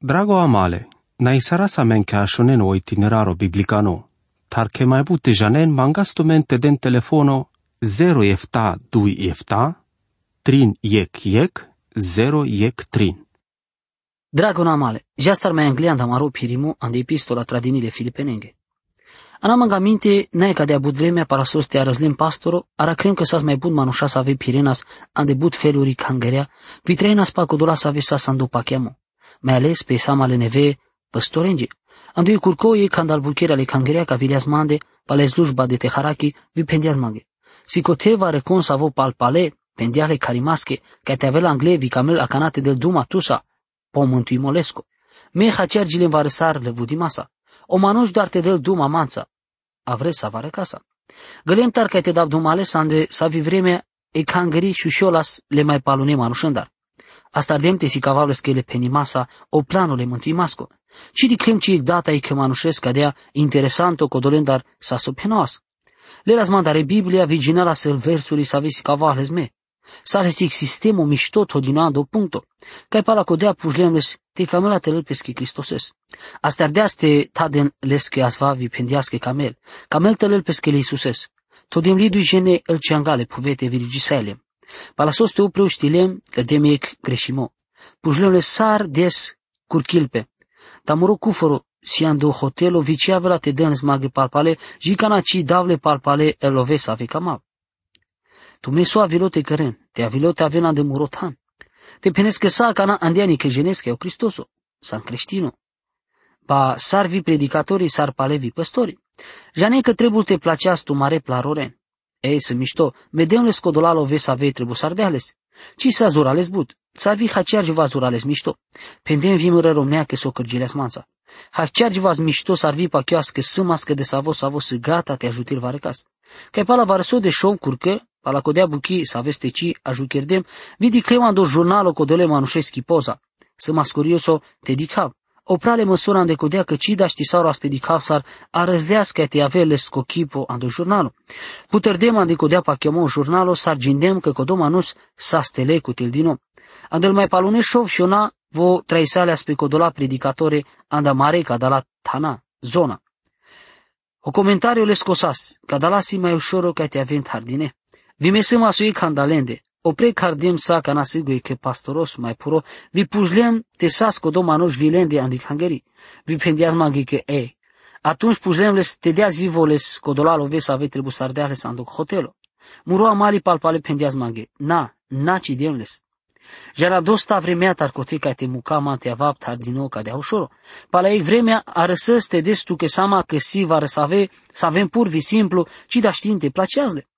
Drago amale, na isara sa men ke ashonen o itineraro biblicano, tar ke mai bute janen mangasto men te den telefono 0 efta 2 efta, trin yek yek, 0 yek trin. Drago namale, já estar mai anglianda maro pirimo ande epistola tradinile filipenenge. Anamanga minte ne ca de abut vremea para sos te arăzlim pastoro, ara crem că sas mai bun manușa să ave pirenas ande but feluri cangerea, vitreinas pa codola să ave sa sandu pachiamo. Mai ales pe samale neve păstorenge. Andu e curco e candal buchera le cangerea ca vileas mande, pale slujba de teharaki, vi pendias mange. Si coteva recon să avo pal pale, pendiale carimasche, ca te avea angle vi camel acanate del duma tusa, pomântui molesco. Me hacergile în varesar le vudimasa. O manuș doar te del duma manța. A vre să avare casa. Gălem tar că te dab dumale sande să vi vreme e cangări și șolas le mai palune manușândar. Asta ardemte si cavales că le penimasa o planul le mântui masco. Și di clem ci data e că manușesc cadea interesanto codolendar sa sopenoas. Le las mandare Biblia viginala sel versuri sa visi cavales me. Sale si sistemo mișto todinando punto. Cai pala codea pușlemles te camela te peschi Cristoses. Asta ardeaste taden leske asvavi pendiaske camel. Camel te pesche le Iisuses. Todim lidu jene el ciangale puvete virigiselem. Pala sos te upreu stilem cărdem ec greșimo. Pușlemle sar des curchilpe. Tamuro cuforo si ando hotelo viciavela te dens mage palpale, jicana ci davle palpale el lovesa ave camav. Tu meso avilo te căren, te avilo te avena de murotan. Te penesque sa cana andiani che genesche o Cristoso, san creștino. Ba sarvi predicatorii, sar palevi păstori. Jane că trebuie te placeas tu mare plaroren. Ei, să mișto, vedem le scodolalo ves avei trebuie sardeales. Ci sa zurales but, sarvi hacear va zurales mișto. Pendem vim romnea că s-o cărgileas manța. Hacear vas mișto sarvi pa chioască sâmască de savo savo să gata te ajutil varecas. Că pala varso de show curcă, pala codea buchi să aveste ci ajucherdem, vidi cremando jurnalo codole manușeschi poza. Să mas curioso te dicav. Oprale măsura ande codea că ci daști sau aste dicav sar a răzlească te avele scochipo ando jurnalo. Puterdem ande codea pa chiamo jurnalo sar gindem că codo manus sa stele cu tildino. Andel mai palune șov și ona vo traisale aspe codola predicatore anda mare ca da la tana, zona. O comentariu le scosas, ca da la si mai ușor ca te avent hardine. Vi mesema sui candalende, o pre cardem sa ca nasigui che pastoros mai puro, vi pujlem te sas codo manuș vilende andi hangeri, vi pendias magi că e. Atunci pujlem les te deas vivoles codolalo ves ave trebu sardeales anduc hotelo. Muro amali palpale pendias magi, na, na ci demles. Jara dosta vremea tar cotica te mucama te avap tar din nou ca de ușor. Pala ei vremea a răsăs te destu că sama că si va răsave, să avem pur vi simplu, ci da știinte placeazle.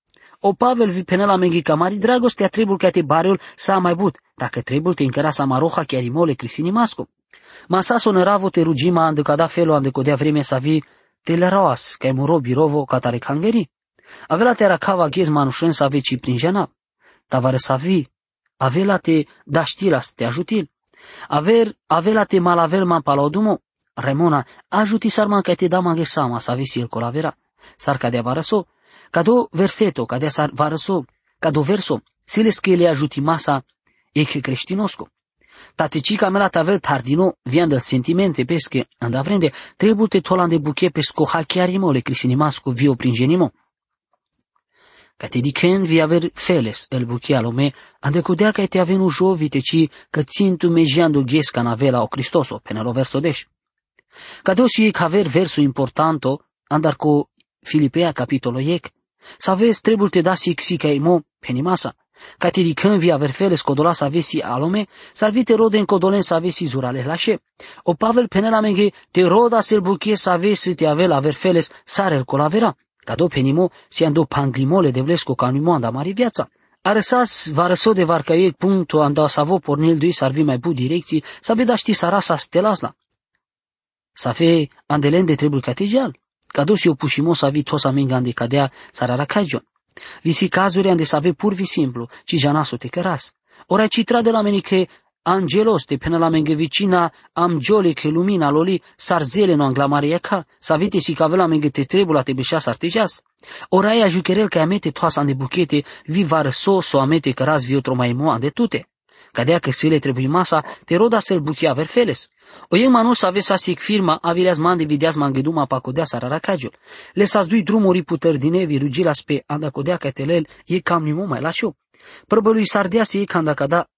O Pavel vi penela mengi camari dragostea trebuie ca te bariul sa mai but, dacă trebuie te încăra sa maroha chiar imole crisini masco. Masa soneravo te rugima ande cada felo ande codea vremea sa vi te le roas, ca muro birovo ca tare cangeri. Avela te racava ghez manușen sa veci prin jena. Tavare sa vi, avela te da știlas te ajutil. Aver, avela te malavel man palodumo, Remona, ajuti sarman ca te da maghe sama sa visi el colavera. Sar ca de varăso, Cado verseto, cadea sar varăso, cado verso, siles che le ajuti masa e che creștinosco. Tatecica mela tavel tardino, vianda sentimente pesche andavrende, trebute tolande buche pesco hachiarimo le crisinimasco vio pringenimo. Ca te dicen vi aver feles el buchialo me, ande cudea ca te avenu jovite ci că țintu mejiando ghiesca navela o Cristoso, penelo verso deș. Ca deosi ca aver verso importanto, andar co Filipea capitolo iec, să aveți trebuie te da si ca imo penimasa, ca te dicăm via verfele scodola să avesi alome, să vite rode în codolen să avesi zurale lașe. O Pavel penela menge te roda sel buchie să avesi te ave la verfeles sare el colavera, ca do penimo si ando panglimole de vlesco ca nimo anda mari viața. Arăsas va răso de varcaiec punctul anda să vo pornil dui să arvi mai bu direcții, să veda ști sarasa stelasla. Să fe andelende trebuie categial. Cadusi o pușimo să avi tosa minga de cadea sarara cajon. Visi cazuri ande să ave pur vi simplu, ci janaso te căras. Ora ci tra de la meni che angelos te pena la menge vicina am gioli che lumina loli sarzele no angla mariaca, să avete si cavela menge te trebula te beșa sartejas. Ora ea jucherel că amete toasa ande buchete, vi var so so amete căras vi otro mai moa de tute. Cadea că se le trebuie masa, te roda să-l buchia verfeles. O e manu să aveți asic firma, avileaz man divideaz man geduma pa codea sarara cagiul. Le s-a dui drumuri putări din evi rugila spe anda codea că telel e cam nimo mai la șo. Prăbălui sardea se e canda cada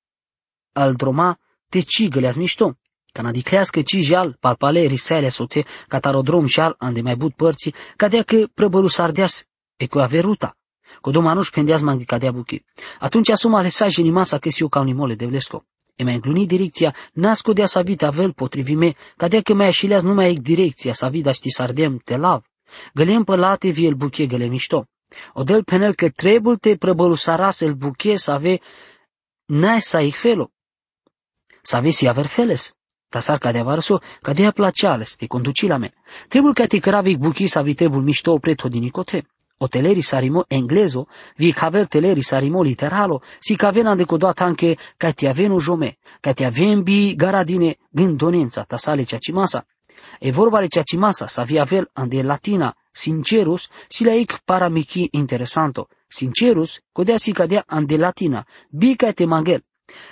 al droma te cigăleaz mișto. Cana diclească ci jal, palpale, risele, sote, catarodrom șal, ande mai but părții, cadea că prăbălu sardeas, e cu averuta. Codomanuș pendeaz mangi cadea buchi. Atunci asuma lesaj în masa că eu ca unimole de vlesco. E mai îngluni direcția, nasco de sa vita vel potrivime, cadea că mai așileaz numai ec direcția sa vida ști sardem te lav. Gălem pe late vie el buche găle mișto. Odel penel că trebuie te prăbălu saras el buche să ave n-ai sa ich felo. Să ave si aver feles. Tasar ca de avarso, ca de placeales, te conduci la me. Trebuie ca te cravic buchi să avi trebul mișto preto din nicotre. O sarimo englezo, vi caver teleri sarimo literalo, si cavena de codot anche ca ti avenu jome, ca ti avembi garadine gândonența ta sale ceacimasa. E vorba de ceacimasa, sa vi avel ande latina, sincerus, si la ic paramichi interesanto. Sincerus, codea si cadea ande latina, bi ca te mangel.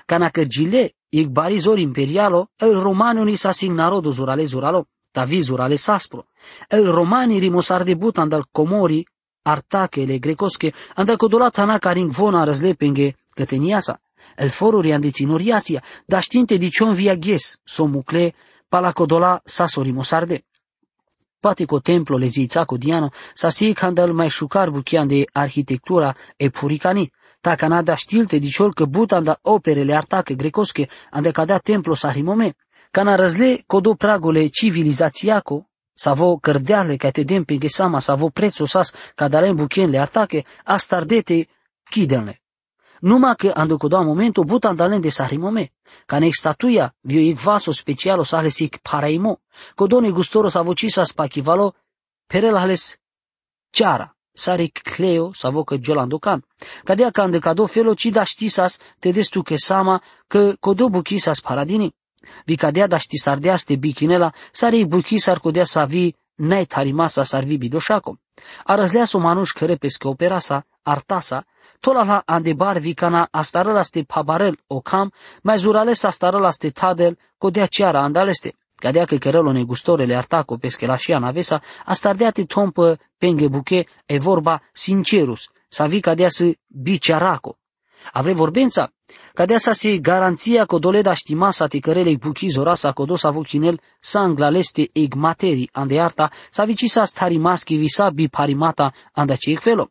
Cana cărgile, ic barizor imperialo, el romanului sa sin narodu zurale zuralo, ta vi zurale saspro. El romani rimosar debut andal comori artakele grekoske, anda kodolat hanaka ring vona razlepenge găteniasa. El foruri andi ținuriasia, da știinte di cion via ghes, somucle, pala kodola sasori mosarde. Poate co templo le zița diano, sa si candal mai șucar buchian de arhitectura e puricani, ta canada știlte di ciol că butan da operele artache grecoske, ande cadea templo sa rimome, cana răzle codo pragole civilizațiaco, savo cărdeale ca te dem pe sama, savo prețul sas ca dalem buchen le atache, astardete chidenle. Numai că ando cu doa momentul butan dalen de sarimome, ca ne statuia vio ic vaso specialo sale sic paraimo, codone gustoro savo cisa spachivalo, perel ales ceara, sare cleo savo că giolando cam. Cadea ca ande cado felo ci da știsas te destu che sama că codo buchisas paradini. Vi cadea da ști sardea ste bichinela, sare buchi sar codea sa vi nai tarimasa sar vi bidoșaco. A răzleas o manuș care pescă operasa, artasa, tola la andebar vi cana astarăla ste pabarel o cam, mai zurales astarăla ste tadel, codea ceara andaleste. Cadea că cărălo negustorele artaco pesche la șia navesa, astardeate tompă penghe buche, e vorba sincerus, sa vi cadea să biciaraco. Avre vorbența, Cadea sa se garanția că doleda știma sa te cărelei buchi zorasa codo sa vuchinel sanglaleste eg materi ande arta sa vici sa stari maschi visa bi parimata anda ce felo.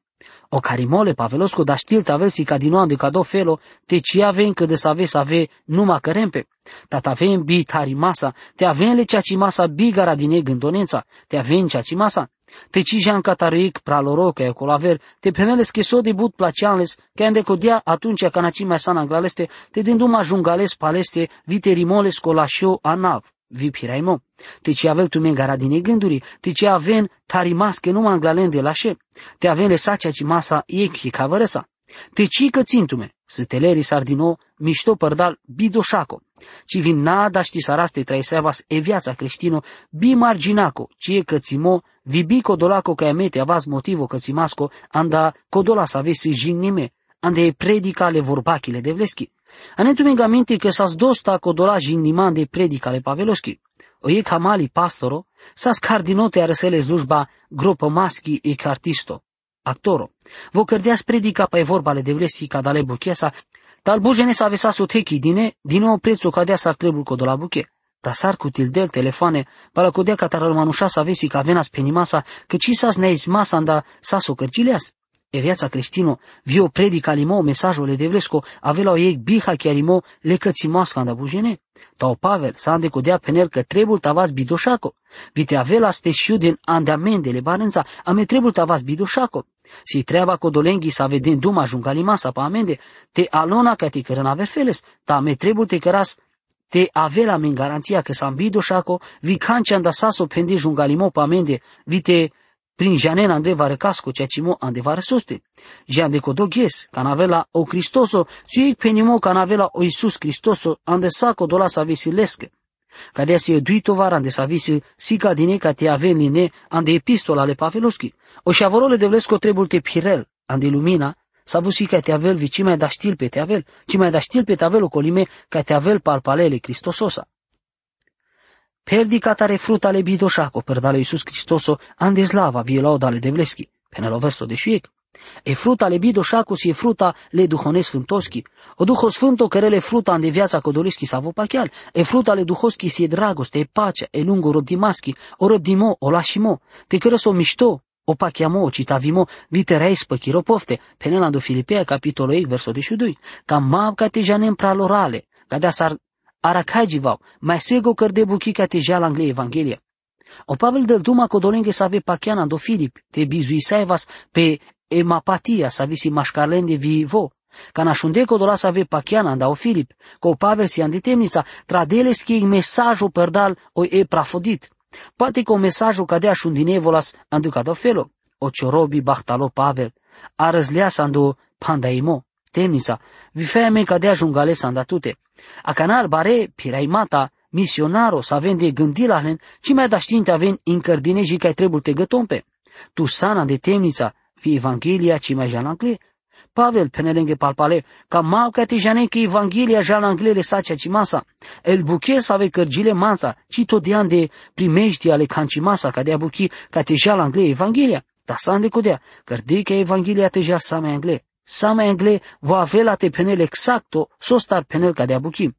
O carimole pavelosco da știl tavel si cadinoan de cado felo te ci avem că de să ave să ave numai cărempe. Tat avem bi tarimasa, te avem le ceaci masa bi gara din e gândonența, te avem ceaci masa. Te ci jan cataric praloro că e colaver, te peneles che so but placianles, că ande codia atunci ca naci mai sana anglaleste, te dinduma jungales paleste, viterimoles colașio anav vi piraimo. Te ci avel tu mengara din gânduri, te ci aven tarimas că nu manglalen de lașe, te aven le sacea ci masa ec cavărăsa. Te ci că țintume, să teleri sardino, mișto părdal bidoșaco, ci vin nada ști saraste traisevas e viața creștino, bi marginaco, ci e cățimo, vi bi codolaco că amete avas motivo cățimasco, anda codola să avesi jignime, ande e predica le vorbachile de vleschi. Anetume gamenti că s-a dosta codola jigniman de predica le paveloschi. O e camali pastoro, s-a scardinote arăsele slujba gropă maschi e cartisto actoro. Vo cărdeas predica pe vorbale de vleschi ca dale buchesa, tal bujene sa vesa sotechi dine, din nou prețul cadea s-ar trebul codola buche. Ta sar cu tildel telefone, pala codea ca taral manușa sa vesi ca venas penimasa, că ci sas neis masa anda sa so cărgileas. E viața creștino, vio predica limo mesajul de vlesco, avela o ei biha chiar limo le cățimoasca anda bujene. Tau Pavel s-a îndecodea pe nel că trebul tavas bidoșaco. Vite avela ste din andamendele barența, ame trebul tavas bidoșaco. Si treaba codolenghi sa veden duma jungalimasa pa amende, te alona ca te cărân aver feles, ta ame trebul te căras. Te avela min garanția că s-am bidoșaco, vi canci anda saso pende jungalimo pa amende, vite prin janen ande vare casco cea cimo ande vare soste. Jean de codo ghes, can avela o Cristoso, ci penimo can avela o Iisus Cristoso, ande saco dola sa visi lesche. Cadea si duitovar ande sa visi sica dine ca te aven line ande epistola le paveloschi. O șavorole de vlesco trebul te pirel, ande lumina, savusi că te avel vi ci mai da stil pe te avel, ci mai da stil pe te avel o colime că te avel palpalele Cristososa. Perdi catare fruta le bidoșaco per dale Iisus Cristoso ande slava vie laudale de vleschi, penelo verso de șuiec. E fruta le bidoșaco si e fruta le duhones sfântoschi, o Duho Sfânto cărele fruta în de viața codolischi sa pachial, e fruta le duhoschi si e dragoste, e pacea, e lungo robdimaschi, o robdimo, o lașimo, te cărăs o mișto, o pachiamo, o citavimo, viterei spăchiro pofte, penena do Filipea, capitolul 8, verso 22, ca mav ca te janem pralorale, ca de sar aracagivau, mai sego căr de buchi ca te jala angle Evanghelia. O Pavel del Duma codolenghe sa ave pachiana do Filip, te bizuisaivas pe emapatia sa visi mașcarlende vivo, Ca na shundeko dola sa ve pakiana da o Filip, ko Pavel si andi temnica, tradele ski mesajul perdal o e prafodit. Poate că mesajul cadea shundinevolas andu ca felo, o ciorobi bahtalo Pavel, a răzlea sa andu pandaimo, temnica, vi feme cadea jungale sa andatute. A canal bare piraimata, misionaro sa vende gândilahlen, ci mai da știinte aven incărdine și că trebuie te gătompe. Tu sana de temnica, fi Evanghelia ci mai jalancle, Pavel penelenge palpale, ca mau ca tijane că Evanghelia jala anglele sacea masa. El buche să ave cărgile mansa, ci tot de de primești ale masa, ca de buchi ca te jala angle Evanghelia. Da san de codea, cărde că Evanghelia te jala sama angle. Sama angle va avea la te penel exacto, so star penel ca de buchi.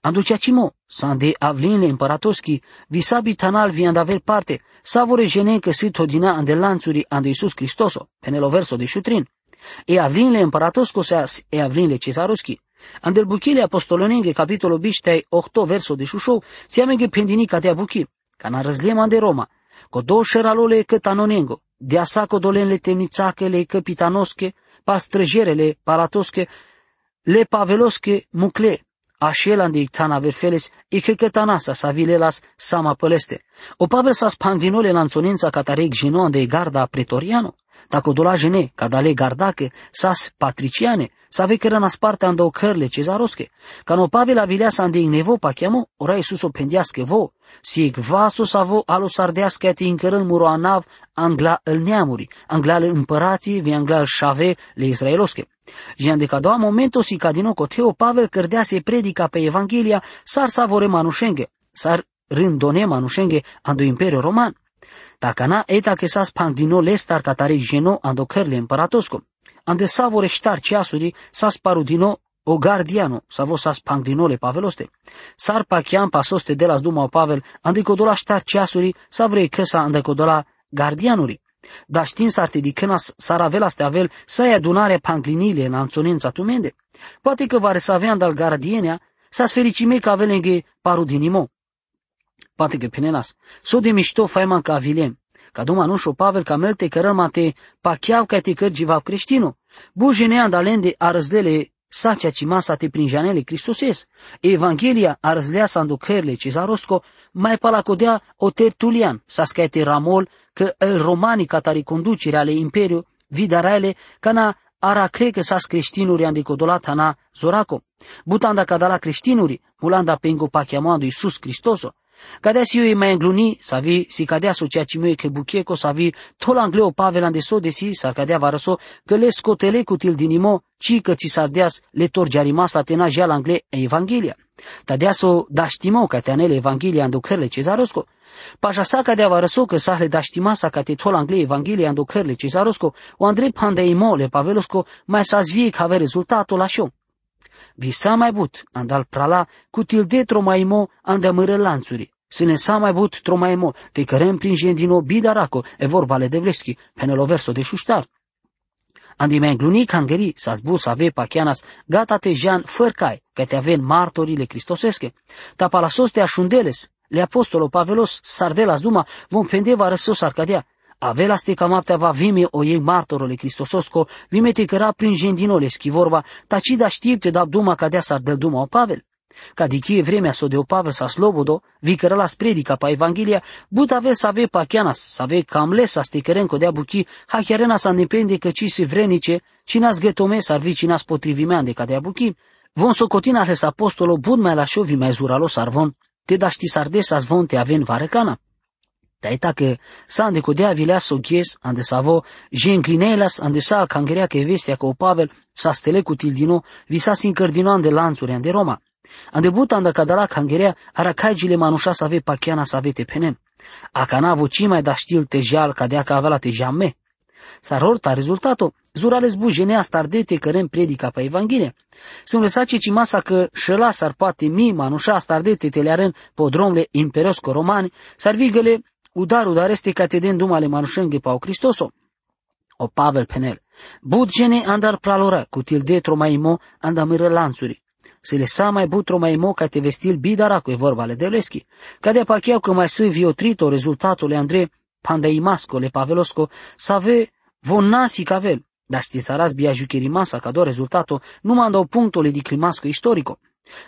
Anduceacimo, de avlinle împăratoschi, visabi tanal vi aver parte, savore gene că sit hodina ande lanțuri ande Iisus Cristoso, penelo verso de șutrin e avrinle împăratoscoseas e avrinle cesaroschi. Andel buchile apostolonenge capitolo biștei 8 verso de șușou, siamenge pendinica de abuchi, ca na răzlema de Roma, co două șeralole că tanonengo, de asaco dolenle temnițachele capitanosche, pastrăjerele palatosche, le pavelosche mucle, așelan de ictana verfeles, e că cătanasa sa vilelas sama păleste. O pavel sa spangrinole lanțonența catareg ginoan de garda pretoriano, dacă dola jene, ca dale gardache, sas patriciane, sa vekera nas parte ando cărle cezarosche, ca no pavela vileasa ande nevo pa chiamo, ora Iisus o pendiasche vo, si vaso sa vo alo sardeasche ati încărân muro anav angla îl neamuri, angla le împărații, vi angla șave le israelosche. Jean de ca doua momento si ca din Teo Pavel cărdea se predica pe Evanghelia, sar sa vore manușenghe, sar rândone manușenghe ando Imperiul Roman. Takana eta que sas pangdino lestar katare geno ando kerle imparatosko. Ande savore ștar ceasuri sas parudino o gardiano, savo sas pangdinole paveloste. Sar pachian pasoste de las duma Pavel, ande codola ștar ceasuri, sa vrei căsa ande codola gardianuri. Dar știind s-ar tidicâna s-ar avea la avel să ia adunare panglinile în anțonența tumende. Poate că va avea dal gardienia, s-a fericime că avelenghe parudinimo. Poate că penenas, so de mișto faiman ca avilem, ca duma nu șo Pavel ca melte cărăma te pacheau ca te cărgi va creștinu. Bujene andalende a răzdele sacea ci masa te prin janele Cristoses. Evanghelia a răzlea sanducările cezarosco mai palacodea o tertulian, sa scaite ramol, că el romani catari conducere ale imperiu, vidarele, ca na ara creke sas creștinuri andicodolat na zoraco. Butanda cadala creștinuri, mulanda pengo pachiamoando Iisus Cristoso, Cadea si e mai îngluni, să vi si cadea so ceea ce mie che bucheco, să vi tol angleo pavelan de so de si, să cadea varăso, că le scotele cu til dinimo, ci că ți sardeas le torgiarima sa tena la angle e Evanghelia. Tadea so daștimo ca te anele Evanghelia anducărle cezarosco. Pașa sa cadea varăso că sahle daștima sa ca te tol angle Evanghelia anducărle cezarosco, o andre pandeimo le pavelosco, mai sa zvie ca ave rezultatul la șo. Visa mai but, andal prala, cu tilde tromaimo andamără lanțuri. ne sa mai but tromaimo, te cărem prin din obida raco, e vorbale de vleschi, penelo verso de șuștar. Andi mai gluni cangeri, sa zbu să ave pachianas, gata te jean fărcai, că te aven martorile cristosesche. Ta palasos te așundeles, le apostolo Pavelos, sardelas duma, vom pendeva răsos arcadea, Avela ste camaptea va vime o ei martorole Cristososco, vime te căra prin jendinole schi vorba, taci da știpte da duma cadea s-ar del duma o Pavel. Ca dichie vremea so de o Pavel sa slobodo, vi căra la spredica pa Evanghelia, but ave să ave pachianas, să ave cam lesa ste căren dea buchi, ha chiarena sa depende că ci si vrenice, cinas getome s-ar vi cinas potrivimea de cadea buchi. Von socotina ales apostolo bun mai la șovi mai zuralo sarvon, te da ști sardesa zvon te aven varecana. Daita que ande codea vilea sogies ande savo, je înclinelas ande sal cangerea che vestea că o Pavel sa stele cu tildino, visa sin cărdino ande lanțuri ande Roma. Ande buta ande cadala cangerea, ara caigile manușa să ave pachiana să avete penen. Acana voci mai da știl tejal cadea ca avea la tejame. Sarorta rezultato, zurales bujenea stardete cărem predica pe Evanghelie. Sunt lăsace ci masa că șela s-ar poate mi manușa stardete telearen podromle imperiosco romani, s-ar vigele udar udar este cateden dumale manușenghe pau Cristoso. O Pavel penel. Bud gene andar pralora, cu til detro mai mo andamără lanțuri. Se le sa mai butro mai mo ca te vestil bidara cu e vorba le deleschi. Cadea pacheau că mai să viotrito rezultatul Andrei Pandeimasco le Pavelosco să ave von nasi cavel. Dar știți aras bia masa ca do rezultato nu mandau punctole di climasco istorico.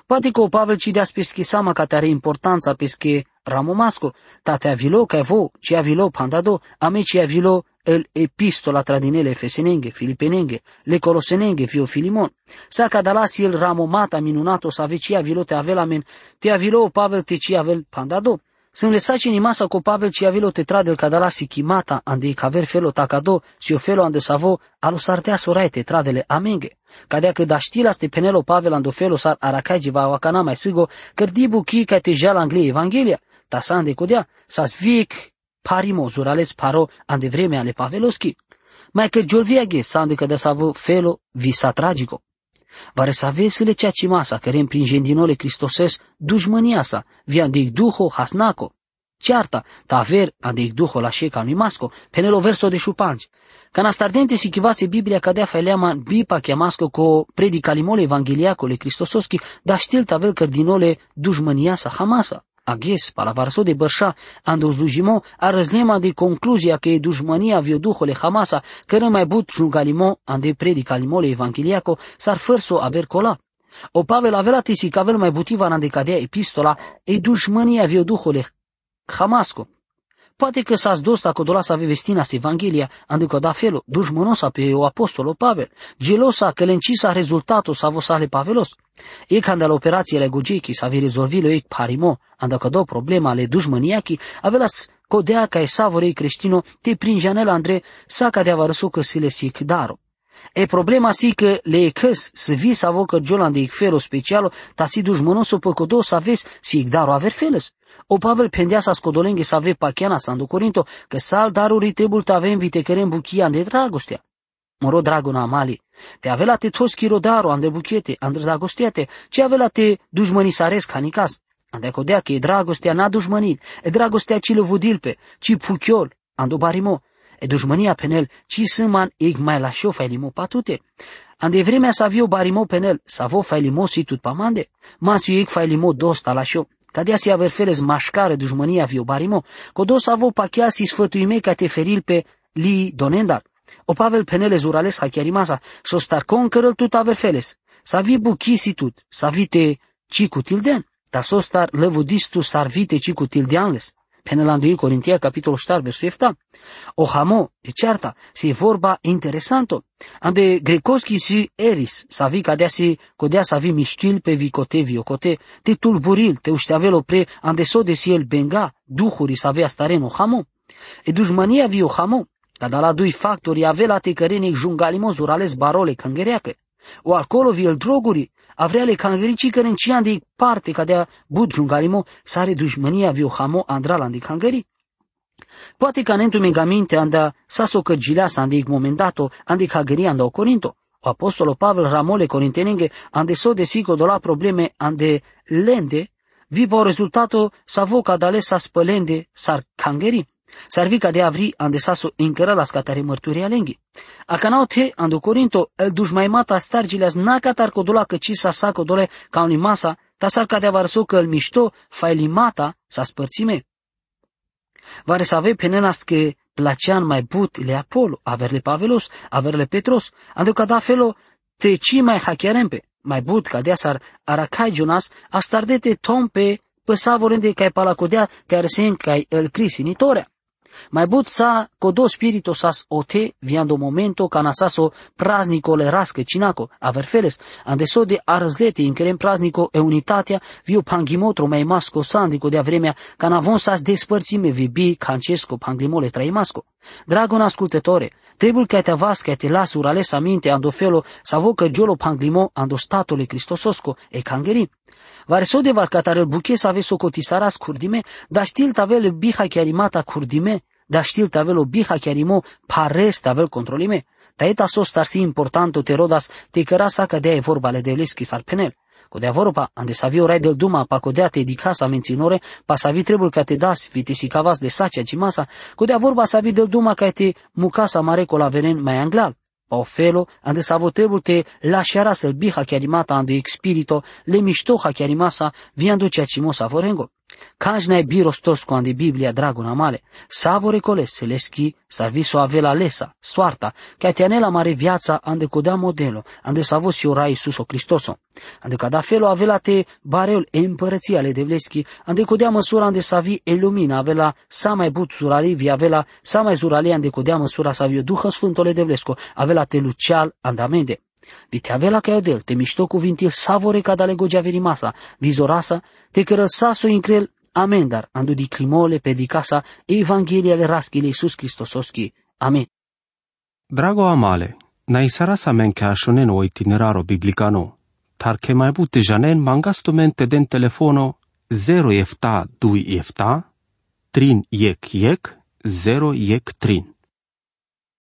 Poate că o Pavel ci dea peschi sama ca te are importanța pesche ramomasco, tate avilo ca vo, ci avilo pandado, a me ci avilo el epistola tradinele fesenenghe, filipenenghe, le colosenenghe, fio filimon. Sa ca dalasi el ramomata minunato sa veci avilo te avela men, te avilo Pavel te ci avel pandado. Sunt lesaci in masa co Pavel ci avilo te tradel ca dalasi chimata ande i caver felo tacado, si o felo ande savo, alo sartea sorai te tradele amenge. Cadea că da știla ste penelo Pavel ando felo sar aracai va wakana mai sigo, cărdibu ki ca te jala anglie Evanghelia. Ta sa ande codea, sa svik parimo zurales paro ande vreme ale Paveloski. Mai că giolviaghe sa ande că da savo felo visa tragico. Vare să aveți le ceea ce masa, care prin gendinole Cristoses dușmânia sa, via de duho hasnaco. Cearta, ta aver ande duho la șeca lui masco, penelo verso de șupanci. Ca nastardente si chivase Biblia cadea feleama bipa chiamasco co predica limole evangeliacole Cristososchi, da știl tavel cardinole dușmânia sa hamasa. Aghes, palavarso de bărșa, ando zdujimo, a răzlema de concluzia că e dușmania vio duhole Hamasa, că mai but jungalimo, ande predica limole evangeliaco, s-ar fărso aver cola. O Pavel avea tisi că avel mai butiva în cadea epistola, e dușmania vio duhole Hamasco. Poate că s-a dosta că dola să ave vestina Evanghelia, anducă da felo, dușmănosa pe o apostolo Pavel, gelosa că lencisa rezultatul sa vosale Pavelos. E când la operațiile gugeki să ave rezolvilo ei parimo, anducă do problema le dușmăniachi, avelas codea ca e savorei creștino, te prinjanela Andre, sa ca de avarăsu că si le sic daro. E problema si că le căs să vi să avocă giolan de icfero specialo, ta si dușmănoso păcodo să aveți si daro aver feles. O Pavel pendea sa scodolenghe să ave pachiana sa do Corinto, că sal daruri trebuie să avem vitekerem buchia de dragostea. Moro dragona amali, te avela te tos chirodaro ande buchete, ande dragostiate, ce avela te dușmăni saresc hanicas. Ande codea că e dragostea n-a dușmănit, e dragostea ci le vodilpe, ci puchiol, ando barimo, e dușmănia penel, ci sâman ig mai la șo failimo patute. Ande vremea să avio barimo penel, să avo failimo situt pamande, masiu ig failimo dosta la șo, Cadea si aver feles mașcare dușmănia vio barimo, codos avo pachea si sfătuime ca te feril pe li donendar. O Pavel penele zurales hachiarimasa, so star conquerăl tut aver feles, sa vi buchisi tut, sa vite cicu tilden, da so star lăvudistu sar vite cicu tildeanles. Penelando Corintia, capitolul 4, versul 7. O hamo, e certa, si vorba interesanto. Ande grecoski si eris, sa vi cadea si, codea sa vi mișchil pe vicote viocote, te tulburil, te ușteavelo pre, ande so de si el benga, duhuri sa avea stareno hamo. E dușmania vi o hamo, cada la dui factori avea te cărenic jungalimo zurales barole cangereacă. O acolo vi el droguri, avrele kangerici kerencian de parte cadea bud jungalimo sare dușmania vio hamo andralan de kangeri. Poate ca nentu megamente anda saso cărgilea sa ande momentato ande kageri anda o Corinto. O apostolo Pavel ramole corintenenge ande so de sico dola probleme ande lende vi po rezultato sa voca dale sa spălende sar kangeri. Sarvica de avri ande saso incăra la scatare mărturia lenghi. Acanao te ando Corinto el dușmaimata stargileas naca tar codula că ci sa sa codole ca un masa, ta sar ca de avarso că el mișto limata sa spărțime. Vare să ave penenas că placean mai but le Apolo, averle Pavelos, averle Petros, ando ca da felo te ci mai hachiarempe, mai but ca dea sar aracai Jonas, astardete tompe păsavorende cai palacodea care sen cai el crisinitorea. Mai but sa codo spirito sas ote viando momento ca so praznico le rasche cinaco, aver feles, ande so de arzlete in kerem praznico e unitatea, viu pangimotro mai masco sandico de avremea, ca navon sas despărțime vibi cancesco panglimole traimasco. Dragon ascultătore, trebuie ca te vas ca te las urales aminte ando felo sa vocă giolo panglimo ando statole cristososco e cangeri. Vare so de valcatarel buche să aveți o cotisaras curdime, dar știl tavel biha chiarimata curdime, dar știl tavel o biha chiarimo pares tavel controlime. Taeta sos tarsi importanto te rodas te cărasa că de vorba le de leschi sar penel. Codea vorba, ande savi orai del duma pa codea te dicasa menținore, pa savi trebuie ca te das, vite si cavas de sacea cimasa, codea vorba savi del duma ca te mucasa mareco la venen mai anglal. Ofelo, ande te lasciarà il biha chiarimata ando spirito, le mistoha chiarimasa, viando ciacimo savorengo. Kanjna e biros tosco ande Biblia dragona male, savore cole seleschi, sarviso avela lesa, soarta, che te anela mare viața ande codea modelo, ande savosi ora Iisuso Cristoso. Ande cada felo avela te bareul e împărăția ale devleschi, ande codea măsura ande savi e lumina avela sa mai but surali vi avela sa mai zurali ande codea măsura savi duhă sfântole devlesco, avela te lucial andamende. Vite avela ca odel, te mișto cuvintil savore ca dale gogea verimasa, vizorasa, te cărăsaso increl amendar, andu di climole pe di casa Evanghelia le raschile Iisus Cristososki. Amen. Drago amale, na isarasa men ca shonen o itineraro biblicano, tar che mai bute janen mangastumente den telefono 0 efta 2 efta, trin yek yek, 0 yek trin.